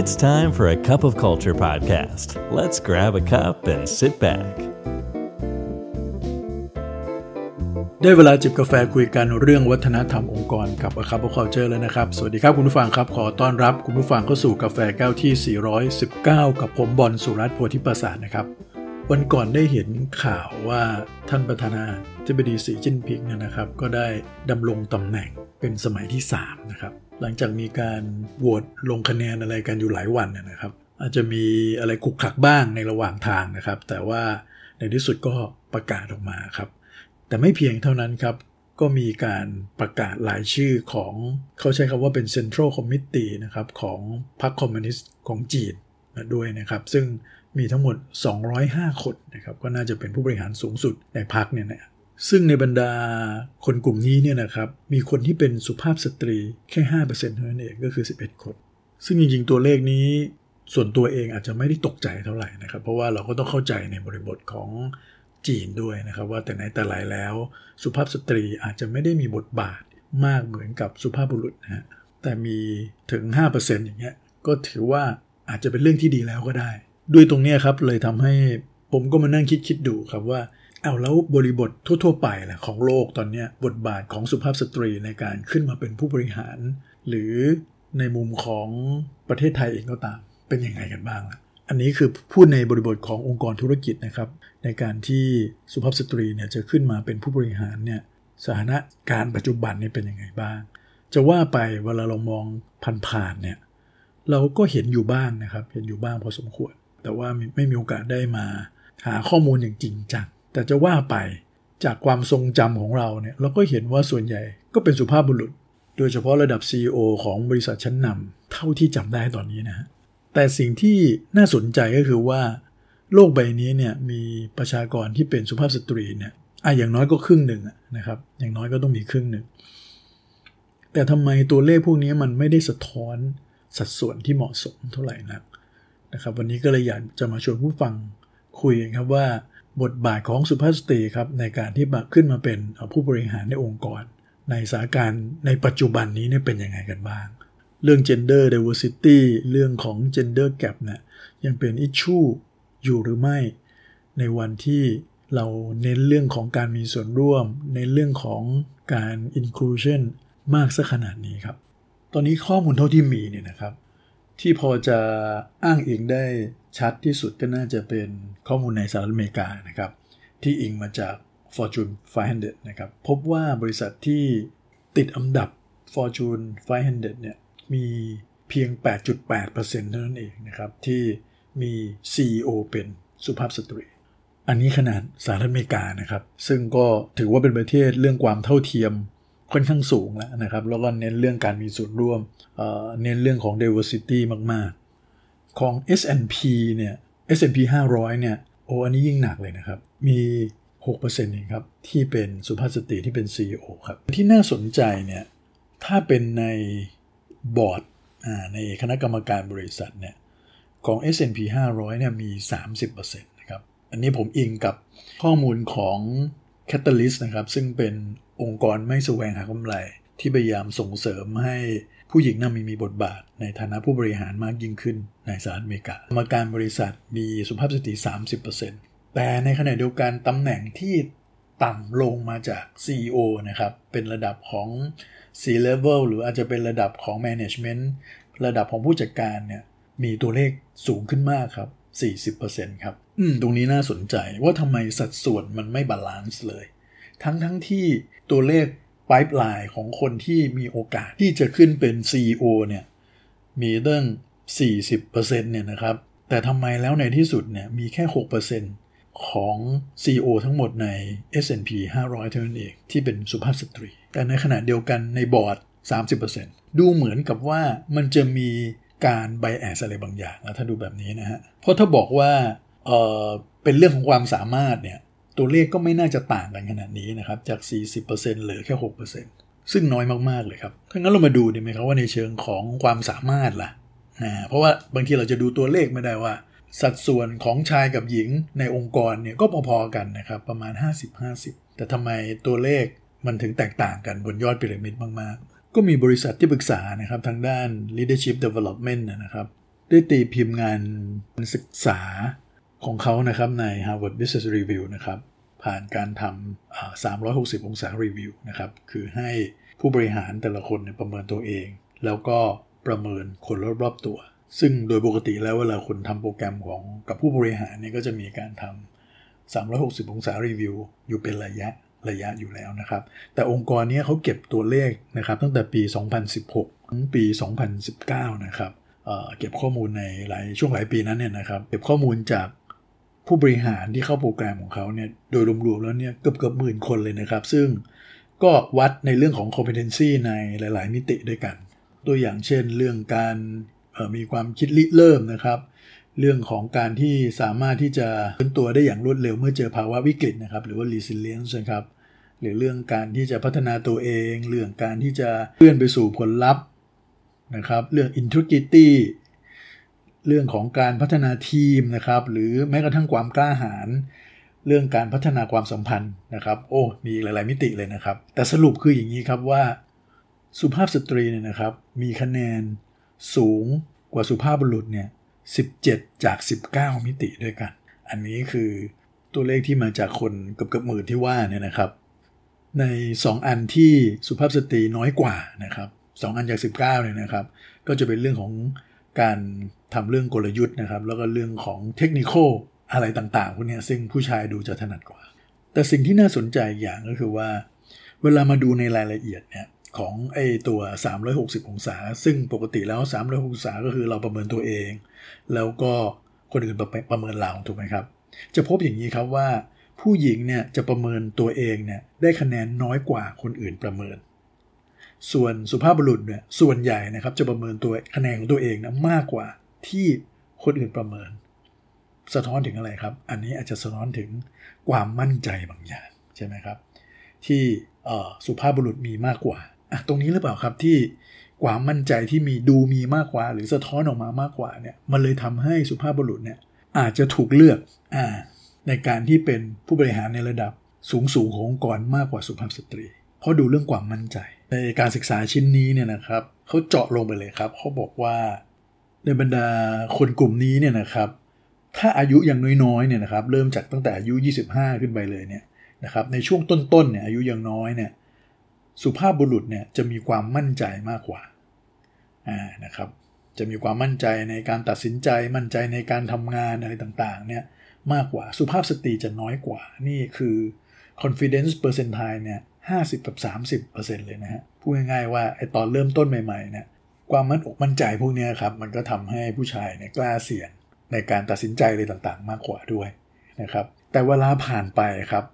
It's time for a cup of culture podcast. Let's grab a cup and sit back. ได้เวลาจิบกาแฟคุยกันเรื่องวัฒนธรรมองค์กรกับ A Cup of Culture แล้วนะครับ สวัสดีครับคุณผู้ฟังครับ ขอต้อนรับคุณผู้ฟังเข้าสู่กาแฟแก้วที่ 419 กับผมบอลสุรัตน์โพธิประสานนะครับ วันก่อนได้เห็นข่าวว่าท่านประธานาธิบดีสีจิ้นผิงนนะครับ ก็ได้ดำรงตำแหน่งเป็นสมัยที่ 3 นะครับ หลังจากมีการโหวตลงคะแนนอะไรกันอยู่หลายวันนะนะครับ อาจจะมีอะไรขุกขักบ้างในระหว่างทางนะครับ แต่ว่าในที่สุดก็ประกาศออกมาครับ แต่ไม่เพียงเท่านั้นครับ ก็มีการประกาศรายชื่อของเขาใช้คำว่าเป็น Central Committee นะครับของพรรคคอมมิวนิสต์ของจีนด้วยนะครับ ซึ่งมีทั้งหมด 205 คนนะครับ ก็น่าจะเป็นผู้บริหารสูงสุดในพรรคเนี่ยนะ ซึ่งในบรรดาคนกลุ่มนี้เนี่ยนะครับมีคนที่เป็นสุภาพสตรีแค่5%เท่านั้นเองก็คือ 11 คน ซึ่งจริงๆตัวเลขนี้ส่วนตัวเองอาจจะไม่ได้ตกใจเท่าไหร่นะครับ เพราะว่าเราก็ต้องเข้าใจในบริบทของจีนด้วยนะครับ ว่าแต่ไหนแต่ไรแล้ว สุภาพสตรีอาจจะไม่ได้มีบทบาทมากเหมือนกับสุภาพบุรุษนะฮะแต่มีถึง 5%อย่างเงี้ยก็ถือว่าอาจจะเป็นเรื่องที่ดีแล้วก็ได้ ด้วยตรงนี้ครับเลยทำให้ผมก็มานั่งคิดคิดดูครับว่า เอาแล้วบริบททั่ว ๆ ไปแหละของโลกตอนนี้บทบาทของสุภาพสตรีในการขึ้นมาเป็นผู้บริหาร หรือในมุมของประเทศไทยเองก็ตาม เป็นยังไงกันบ้างล่ะอันนี้คือพูดในบริบทขององค์กรธุรกิจนะครับ ในการที่สุภาพสตรีเนี่ยจะขึ้นมาเป็นผู้บริหารเนี่ยสถานะการปัจจุบันนี่เป็นยังไงบ้าง จะว่าไปเวลาเรามองผ่านๆเนี่ยเราก็เห็นอยู่บ้างนะครับ เห็นอยู่บ้างพอสมควร แต่ว่าไม่มีโอกาสได้มาหาข้อมูลอย่างจริงจัง แต่จะว่าไปจากความทรงจำของเราเนี่ยเราก็เห็นว่าส่วนใหญ่ก็เป็นสุภาพบุรุษ โดยเฉพาะระดับ CEO ของบริษัทชั้นนำเท่าที่จำได้ตอนนี้นะฮะแต่สิ่งที่น่าสนใจก็คือว่า โลกใบนี้เนี่ยมีประชากรที่เป็นสุภาพสตรีเนี่ยอะอย่างน้อยก็ครึ่งหนึ่งนะครับ อย่างน้อยก็ต้องมีครึ่งหนึ่ง แต่ทำไมตัวเลขพวกนี้มันไม่ได้สะท้อนสัดส่วนที่เหมาะสมเท่าไหร่นักนะครับ วันนี้ก็เลยอยากจะมาชวนผู้ฟังคุยกันครับว่า บทบาทของสุภาพสตรีครับในการที่มาขึ้นมาเป็นผู้บริหารในองค์กร ในสถานการณ์ในปัจจุบันนี้เนี่ยเป็นยังไงกันบ้าง เรื่อง gender diversity เรื่องของ gender gap เนี่ยยังเป็น issue อยู่หรือไม่ ในวันที่เราเน้นเรื่องของการมีส่วนร่วม ในเรื่องของการ inclusion มากสักขนาดนี้ครับ ตอนนี้ข้อมูลเท่าที่มีเนี่ยนะครับ ที่พอจะอ้างอิงได้ ชัดที่สุดก็น่าจะเป็นข้อมูลในสหรัฐอเมริกานะครับ ที่อิงมาจาก Fortune 500 นะครับ พบว่าบริษัทที่ติดอันดับ Fortune 500 เนี่ย มีเพียง 8.8%เท่านั้นเองนะครับ ที่มี CEO เป็นสุภาพสตรี อันนี้ขนาดสหรัฐอเมริกานะครับ ซึ่งก็ถือว่าเป็นประเทศเรื่องความเท่าเทียมค่อนข้างสูงแล้วนะครับ แล้วก็เน้นเรื่องการมีส่วนร่วมเน้นเรื่องของ diversity มากๆ ของ S&P เนี่ย S&P 500 เนี่ย โอ้อันนี้ยิ่งหนักเลยนะครับ มี 6%เองครับ ที่เป็นสุภาพสตรีที่เป็น CEO ครับ ที่น่าสนใจเนี่ย ถ้าเป็นในบอร์ดในคณะกรรมการบริษัทเนี่ย ของ S&P 500 เนี่ยมี 30%นะครับ อันนี้ผมอิงกับข้อมูลของ Catalyst นะครับ ซึ่งเป็นองค์กรไม่แสวงหากำไร ที่พยายามส่งเสริมให้ ผู้หญิงนั้นมีมีบทบาทในฐานะผู้บริหารมากยิ่งขึ้นในสหรัฐอเมริกากรรมการบริษัทมีสุภาพสตรี 30%แต่ในขณะเดียวกันตำแหน่งที่ต่ำลงมาจาก CEO นะครับ เป็นระดับของ C-level หรืออาจจะเป็นระดับของ management ระดับของผู้จัดการเนี่ยมีตัวเลขสูงขึ้นมากครับ 40%ครับ อืม ตรงนี้น่าสนใจว่าทำไมสัดส่วนมันไม่ balance เลย ทั้งทั้งที่ตัวเลข pipeline ของคนที่มีโอกาสที่จะขึ้นเป็น CEO เนี่ยมีเรื่อง40%เนี่ยนะครับ แต่ทำไมแล้วในที่สุดเนี่ยมีแค่ 6%ของ CEO ทั้งหมดใน S&P 500 เท่านั้นเอง ที่เป็นสุภาพสตรี แต่ในขณะเดียวกันในบอร์ด 30%ดูเหมือนกับว่ามันจะมีการไบแอสอะไรบางอย่างแล้วถ้าดูแบบนี้นะฮะ เพราะถ้าบอกว่าเออเป็นเรื่องของความสามารถเนี่ย ตัวเลขก็ไม่น่าจะต่างกันขนาดนี้นะครับ จาก 40%เหลือแค่ 6%ซึ่งน้อยมากๆเลยครับถ้างั้นเรามาดูดีไหมครับว่าในเชิงของความสามารถล่ะนะเพราะว่าบางทีเราจะดูตัวเลขไม่ได้ว่า สัดส่วนของชายกับหญิงในองค์กรเนี่ยก็พอๆกันนะครับประมาณ 50-50 แต่ทำไมตัวเลขมันถึงแตกต่างกันบนยอดพีระมิดมากๆ ก็มีบริษัทที่ปรึกษานะครับทางด้าน leadership development นะครับได้ตีพิมพ์งานศึกษา ของเขานะครับใน Harvard Business Review นะครับผ่านการทำ 360 องศารีวิวนะครับคือให้ผู้บริหารแต่ละคนประเมินตัวเอง แล้วก็ประเมินคนรอบๆตัว ซึ่งโดยปกติแล้วเวลาคุณทำโปรแกรมของกับผู้บริหารเนี่ยก็จะมีการทำ 360 องศารีวิว อยู่เป็นระยะระยะอยู่แล้วนะครับ แต่องค์กรนี้เขาเก็บตัวเลขนะครับตั้งแต่ปี 2016 ถึงปี 2019 นะครับเเก็บข้อมูลในหลายช่วงหลายปีนั้นเนี่ยนะครับ เก็บข้อมูลจาก ผู้บริหารที่เข้าโปรแกรมของเขาเนี่ยโดยรวมๆแล้วเนี่ยเกือบเกือบหมื่นคนเลยนะครับ ซึ่งก็วัดในเรื่องของ competency ในหลาย ๆ มิติด้วยกัน ตัวอย่างเช่นเรื่องการมีความคิดริเริ่มนะครับ เรื่องของการที่สามารถที่จะฟื้นตัวได้อย่างรวดเร็วเมื่อเจอภาวะวิกฤตนะครับ หรือว่า resilience นะครับ หรือเรื่องการที่จะพัฒนาตัวเอง เรื่องการที่จะเลื่อนไปสู่ผลลัพธ์นะครับ เรื่อง integrity เรื่องของการพัฒนาทีมนะครับ หรือแม้กระทั่งความกล้าหาญเรื่องการพัฒนาความสัมพันธ์นะครับ โอ้มีหลาย ๆ มิติเลยนะครับ แต่สรุปคืออย่างนี้ครับว่า สุภาพสตรีเนี่ยนะครับ มีคะแนนสูงกว่าสุภาพบุรุษเนี่ย17 จาก 19 มิติด้วยกัน อันนี้คือตัวเลขที่มาจากคนเกือบเกือบหมื่นที่ว่าเนี่ยนะครับ ใน 2 อันที่สุภาพสตรีน้อยกว่านะครับ2อันจาก 19เนี่ยนะครับ ก็จะเป็นเรื่องของ การทำเรื่องกลยุทธ์นะครับ แล้วก็เรื่องของเทคนิคอะไรต่างๆพวกนี้ซึ่งผู้ชายดูจะถนัดกว่า แต่สิ่งที่น่าสนใจอย่างก็คือว่า เวลามาดูในรายละเอียดเนี่ยของไอตัว 360 องศา ซึ่งปกติแล้ว 360 องศาก็คือเราประเมินตัวเอง แล้วก็คนอื่นประประเมินเราถูกไหมครับ จะพบอย่างนี้ครับว่า ผู้หญิงเนี่ยจะประเมินตัวเองเนี่ยได้คะแนนน้อยกว่าคนอื่นประเมิน ส่วนสุภาพบุรุษเนี่ยส่วนใหญ่นะครับ จะประเมินตัวคะแนนของตัวเองนะมากกว่าที่คนอื่นประเมิน สะท้อนถึงอะไรครับ อันนี้อาจจะสะท้อนถึงความมั่นใจบางอย่างใช่ไหมครับ ที่สุภาพบุรุษมีมากกว่าตรงนี้หรือเปล่าครับที่ความมั่นใจที่มีดูมีมากกว่า หรือสะท้อนออกมามากกว่าเนี่ยมันเลยทำให้สุภาพบุรุษเนี่ยอาจจะถูกเลือกอในการที่เป็นผู้บริหารในระดับสูงสูงขององค์กรมากกว่าสุภาพสตรี เพราะดูเรื่องความมั่นใจ ในการศึกษาชิ้นนี้เนี่ยนะครับเขาเจาะลงไปเลยครับเขาบอกว่าในบรรดาคนกลุ่มนี้เนี่ยนะครับ ถ้าอายุยังน้อยๆเนี่ยนะครับ เริ่มจากตั้งแต่อายุ 25 ขึ้นไปเลยเนี่ยนะครับ ในช่วงต้นๆเนี่ยอายุยังน้อยเนี่ย สุภาพบุรุษเนี่ยจะมีความมั่นใจมากกว่าอ่านะครับ จะมีความมั่นใจในการตัดสินใจมั่นใจในการทำงานอะไรต่างๆ เนี่ยมากกว่าสุภาพสตรีจะน้อยกว่า นี่คือ confidence percentile เนี่ย 50กับ30%เลยนะฮะพูดง่ายๆว่าไอตอนเริ่มต้นใหม่ๆเนี่ยความมั่นอกมั่นใจพวกนี้ครับมันก็ทำให้ผู้ชายเนี่ยกล้าเสี่ยงในการตัดสินใจอะไรต่างๆ มากกว่าด้วยนะครับแต่เวลาผ่านไปครับ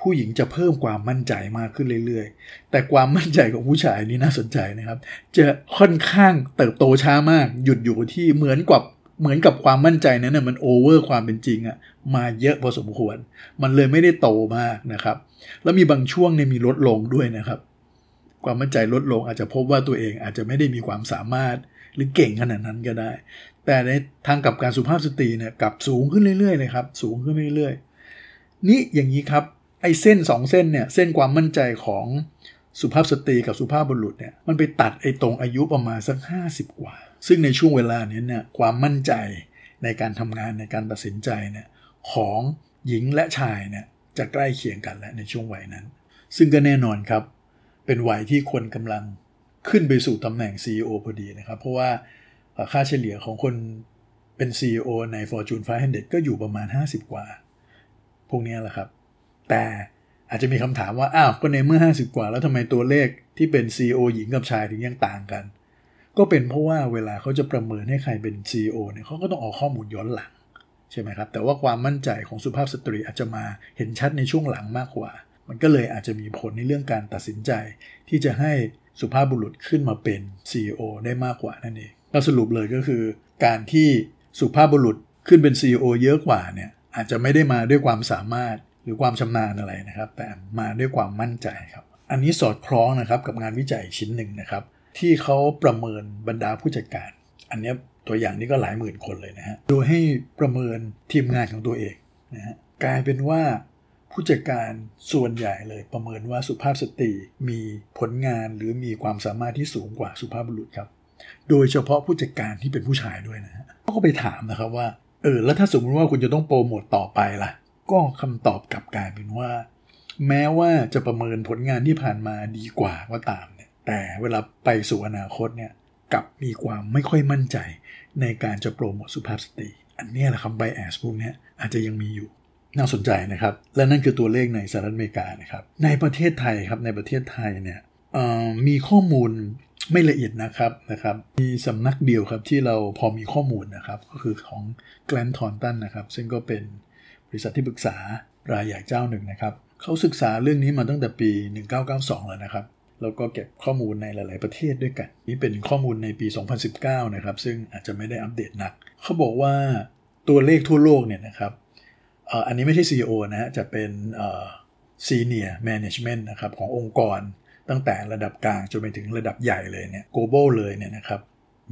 ผู้หญิงจะเพิ่มความมั่นใจมากขึ้นเรื่อยๆ แต่ความมั่นใจของผู้ชายนี่น่าสนใจนะครับ จะค่อนข้างเติบโตช้ามาก หยุดอยู่ที่เหมือนกับ เหมือนกับความมั่นใจนั้นนะมันโอเวอร์ความเป็นจริงอะมาเยอะพอสมควร มันเลยไม่ได้โตมากนะครับ แล้วมีบางช่วงเนี่ยมีลดลงด้วยนะครับ ความมั่นใจลดลงอาจจะพบว่าตัวเองอาจจะไม่ได้มีความสามารถหรือเก่งขนาดนั้นก็ได้ แต่ในทางกับการสุภาพสตรีเนี่ยกลับสูงขึ้นเรื่อยๆเลยครับ สูงขึ้นเรื่อยๆ นี่อย่างนี้ครับ ไอ้เส้น 2 เส้นเนี่ย เส้นความมั่นใจของสุภาพสตรีกับสุภาพบุรุษเนี่ย มันไปตัดไอ้ตรงอายุประมาณสัก 50 กว่า ซึ่งในช่วงเวลานี้เนี่ยความมั่นใจในการทำงานในการตัดสินใจเนี่ยของหญิงและชายเนี่ยจะใกล้เคียงกันแล้วในช่วงวัยนั้น ซึ่งก็แน่นอนครับ เป็นวัยที่คนกำลังขึ้นไปสู่ตำแหน่ง CEO พอดีนะครับ เพราะว่าค่าเฉลี่ยของคนเป็น CEO ใน Fortune 500 ก็อยู่ประมาณ 50 กว่า พวกนี้แหละครับ แต่อาจจะมีคำถามว่า อ้าว ก็ในเมื่อ 50 กว่า แล้วทำไมตัวเลขที่เป็น CEO หญิงกับชายถึงยังต่างกัน ก็เป็นเพราะว่าเวลาเขาจะประเมินให้ใครเป็น CEO เนี่ยเขาก็ต้องออกข้อมูลย้อนหลังใช่ไหมครับ แต่ว่าความมั่นใจของสุภาพสตรีอาจจะมาเห็นชัดในช่วงหลังมากกว่า มันก็เลยอาจจะมีผลในเรื่องการตัดสินใจ ที่จะให้สุภาพบุรุษขึ้นมาเป็น CEO ได้มากกว่านั่นเองก็สรุปเลยก็คือ การที่สุภาพบุรุษขึ้นเป็น CEO เยอะกว่าเนี่ยอาจจะไม่ได้มาด้วยความสามารถหรือความชำนาญอะไรนะครับ แต่มาด้วยความมั่นใจครับ อันนี้สอดคล้องนะครับกับงานวิจัยชิ้นหนึ่งนะครับ ที่เขาประเมินบรรดาผู้จัดการ อันนี้ตัวอย่างนี้ก็หลายหมื่นคนเลยนะฮะ โดยให้ประเมินทีมงานของตัวเองนะฮะกลายเป็นว่าผู้จัดการส่วนใหญ่เลยประเมินว่าสุภาพสตรีมีผลงานหรือมีความสามารถที่สูงกว่าสุภาพบุรุษครับ โดยเฉพาะผู้จัดการที่เป็นผู้ชายด้วยนะฮะเขาก็ไปถามนะครับว่าเออแล้วถ้าสมมติว่าคุณจะต้องโปรโมตต่อไปล่ะ ก็คำตอบกลับกลายเป็นว่า แม้ว่าจะประเมินผลงานที่ผ่านมาดีกว่าก็ตามเนี่ย แต่เวลาไปสู่อนาคตเนี่ยกลับมีความไม่ค่อยมั่นใจในการจะโปรโมทสุภาพสตรี อันนี้แหละครับไบแอสพวกนี้อาจจะยังมีอยู่ น่าสนใจนะครับ และนั่นคือตัวเลขในสหรัฐอเมริกานะครับ ในประเทศไทยครับในประเทศไทยเนี่ยมีข้อมูลไม่ละเอียดนะครับนะครับ มีสำนักเดียวครับที่เราพอมีข้อมูลนะครับ ก็คือของแกลนทอนตันนะครับ ซึ่งก็เป็นบริษัทที่ปรึกษารายใหญ่เจ้าหนึ่งนะครับเขาศึกษาเรื่องนี้มาตั้งแต่ปี 1992 แล้วนะครับ แล้วก็เก็บข้อมูลในหลาย ๆ ประเทศด้วยกัน นี่เป็นข้อมูลในปี 2019 นะครับ ซึ่งอาจจะไม่ได้อัปเดตหนัก เขาบอกว่าตัวเลขทั่วโลกเนี่ยนะครับอันนี้ไม่ใช่ CEO นะฮะ จะเป็น Senior Management นะครับขององค์กรตั้งแต่ระดับกลางจนไปถึงระดับใหญ่เลยเนี่ย global เลยเนี่ยนะครับ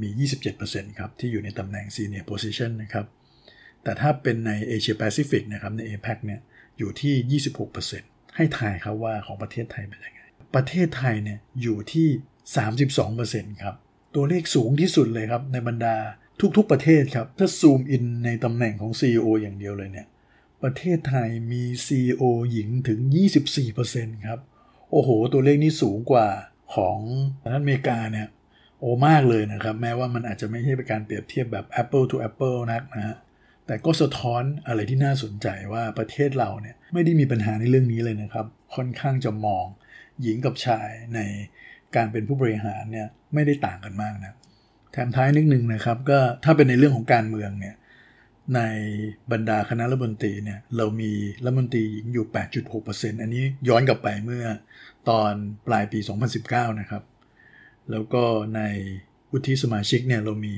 มี 27%ครับ ที่อยู่ในตำแหน่ง senior position นะครับ แต่ถ้าเป็นใน Asia Pacific นะครับ ใน APAC เนี่ย อยู่ที่ 26%ให้ทายครับว่าของประเทศไทยเป็นยังไง ประเทศไทยเนี่ยอยู่ที่ 32%ครับ ตัวเลขสูงที่สุดเลยครับ ในบรรดาทุกๆประเทศครับ ถ้าซูมอินในตำแหน่งของ CEO อย่างเดียวเลยเนี่ย ประเทศไทยมี CEO หญิงถึง 24%ครับ โอ้โห ตัวเลขนี้สูงกว่าของสหรัฐอเมริกาเนี่ยโอ้มากเลยนะครับ แม้ว่ามันอาจจะไม่ใช่เป็นการเปรียบเทียบแบบ Apple to Apple นักนะฮะแต่ก็สะท้อนอะไรที่น่าสนใจว่าประเทศเราเนี่ยไม่ได้มีปัญหาในเรื่องนี้เลยนะครับ ค่อนข้างจะมอง หญิงกับชายในการเป็นผู้บริหารเนี่ยไม่ได้ต่างกันมากนะแถมท้ายนิดนึงนะครับก็ถ้าเป็นในเรื่องของการเมืองเนี่ยในบรรดาคณะรัฐมนตรีเนี่ยเรามีรัฐมนตรีหญิงอยู่ 8.6%อันนี้ย้อนกลับไปเมื่อตอนปลายปี 2019 นะครับ แล้วก็ในวุฒิสมาชิกเนี่ยเรามี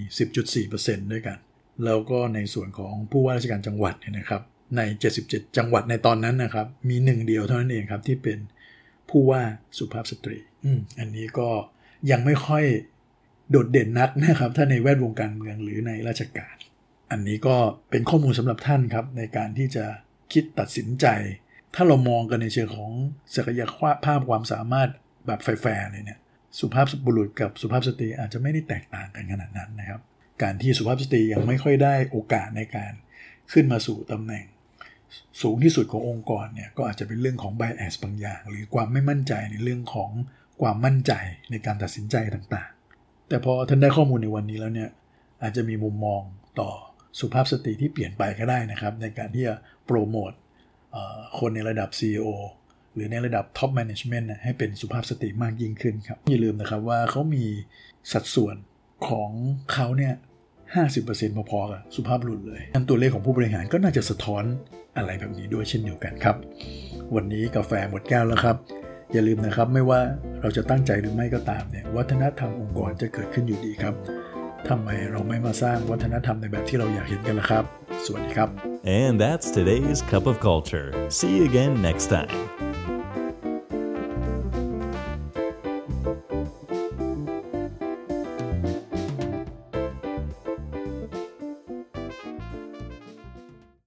10.4%ด้วยกัน แล้วก็ในส่วนของผู้ว่าราชการจังหวัดเนี่ยนะครับใน 77 จังหวัดในตอนนั้นนะครับ มีหนึ่งเดียวเท่านั้นเองครับที่เป็น ผู้ว่าสุภาพสตรีอืมอันนี้ก็ยังไม่ค่อยโดดเด่นนักนะครับ ถ้าในแวดวงการเมืองหรือในราชการ อันนี้ก็เป็นข้อมูลสำหรับท่านครับ ในการที่จะคิดตัดสินใจ ถ้าเรามองกันในเชิงของศักยภาพความสามารถแบบแฟร์เลยเนี่ยสุภาพบุรุษกับสุภาพสตรีอาจจะไม่ได้แตกต่างกันขนาดนั้นนะครับ การที่สุภาพสตรียังไม่ค่อยได้โอกาสในการขึ้นมาสู่ตำแหน่ง สูงที่สุดขององค์กรเนี่ยก็อาจจะเป็นเรื่องของ bias บางอย่าง หรือความไม่มั่นใจในเรื่องของความมั่นใจในการตัดสินใจต่างๆ แต่พอท่านได้ข้อมูลในวันนี้แล้วเนี่ยอาจจะมีมุมมองต่อสุภาพสตรีที่เปลี่ยนไปก็ได้นะครับ ในการที่จะโปรโมทคนในระดับ CEO หรือในระดับ Top Management ให้เป็นสุภาพสตรีมากยิ่งขึ้นครับ อย่าลืมนะครับว่าเขามีสัดส่วนของเขาเนี่ย 50%พอๆกับสุภาพบุรุษเลยอันตัวเลขของผู้บริหารก็น่าจะสะท้อนอะไรแบบนี้ด้วยเช่นเดียวกันครับ วันนี้กาแฟหมดแก้วแล้วครับ อย่าลืมนะครับไม่ว่าเราจะตั้งใจหรือไม่ก็ตามเนี่ยวัฒนธรรมองค์กรจะเกิดขึ้นอยู่ดีครับทำไมเราไม่มาสร้างวัฒนธรรมในแบบที่เราอยากเห็นกันล่ะครับ สวัสดีครับ And that's today's cup of culture. See you again next time.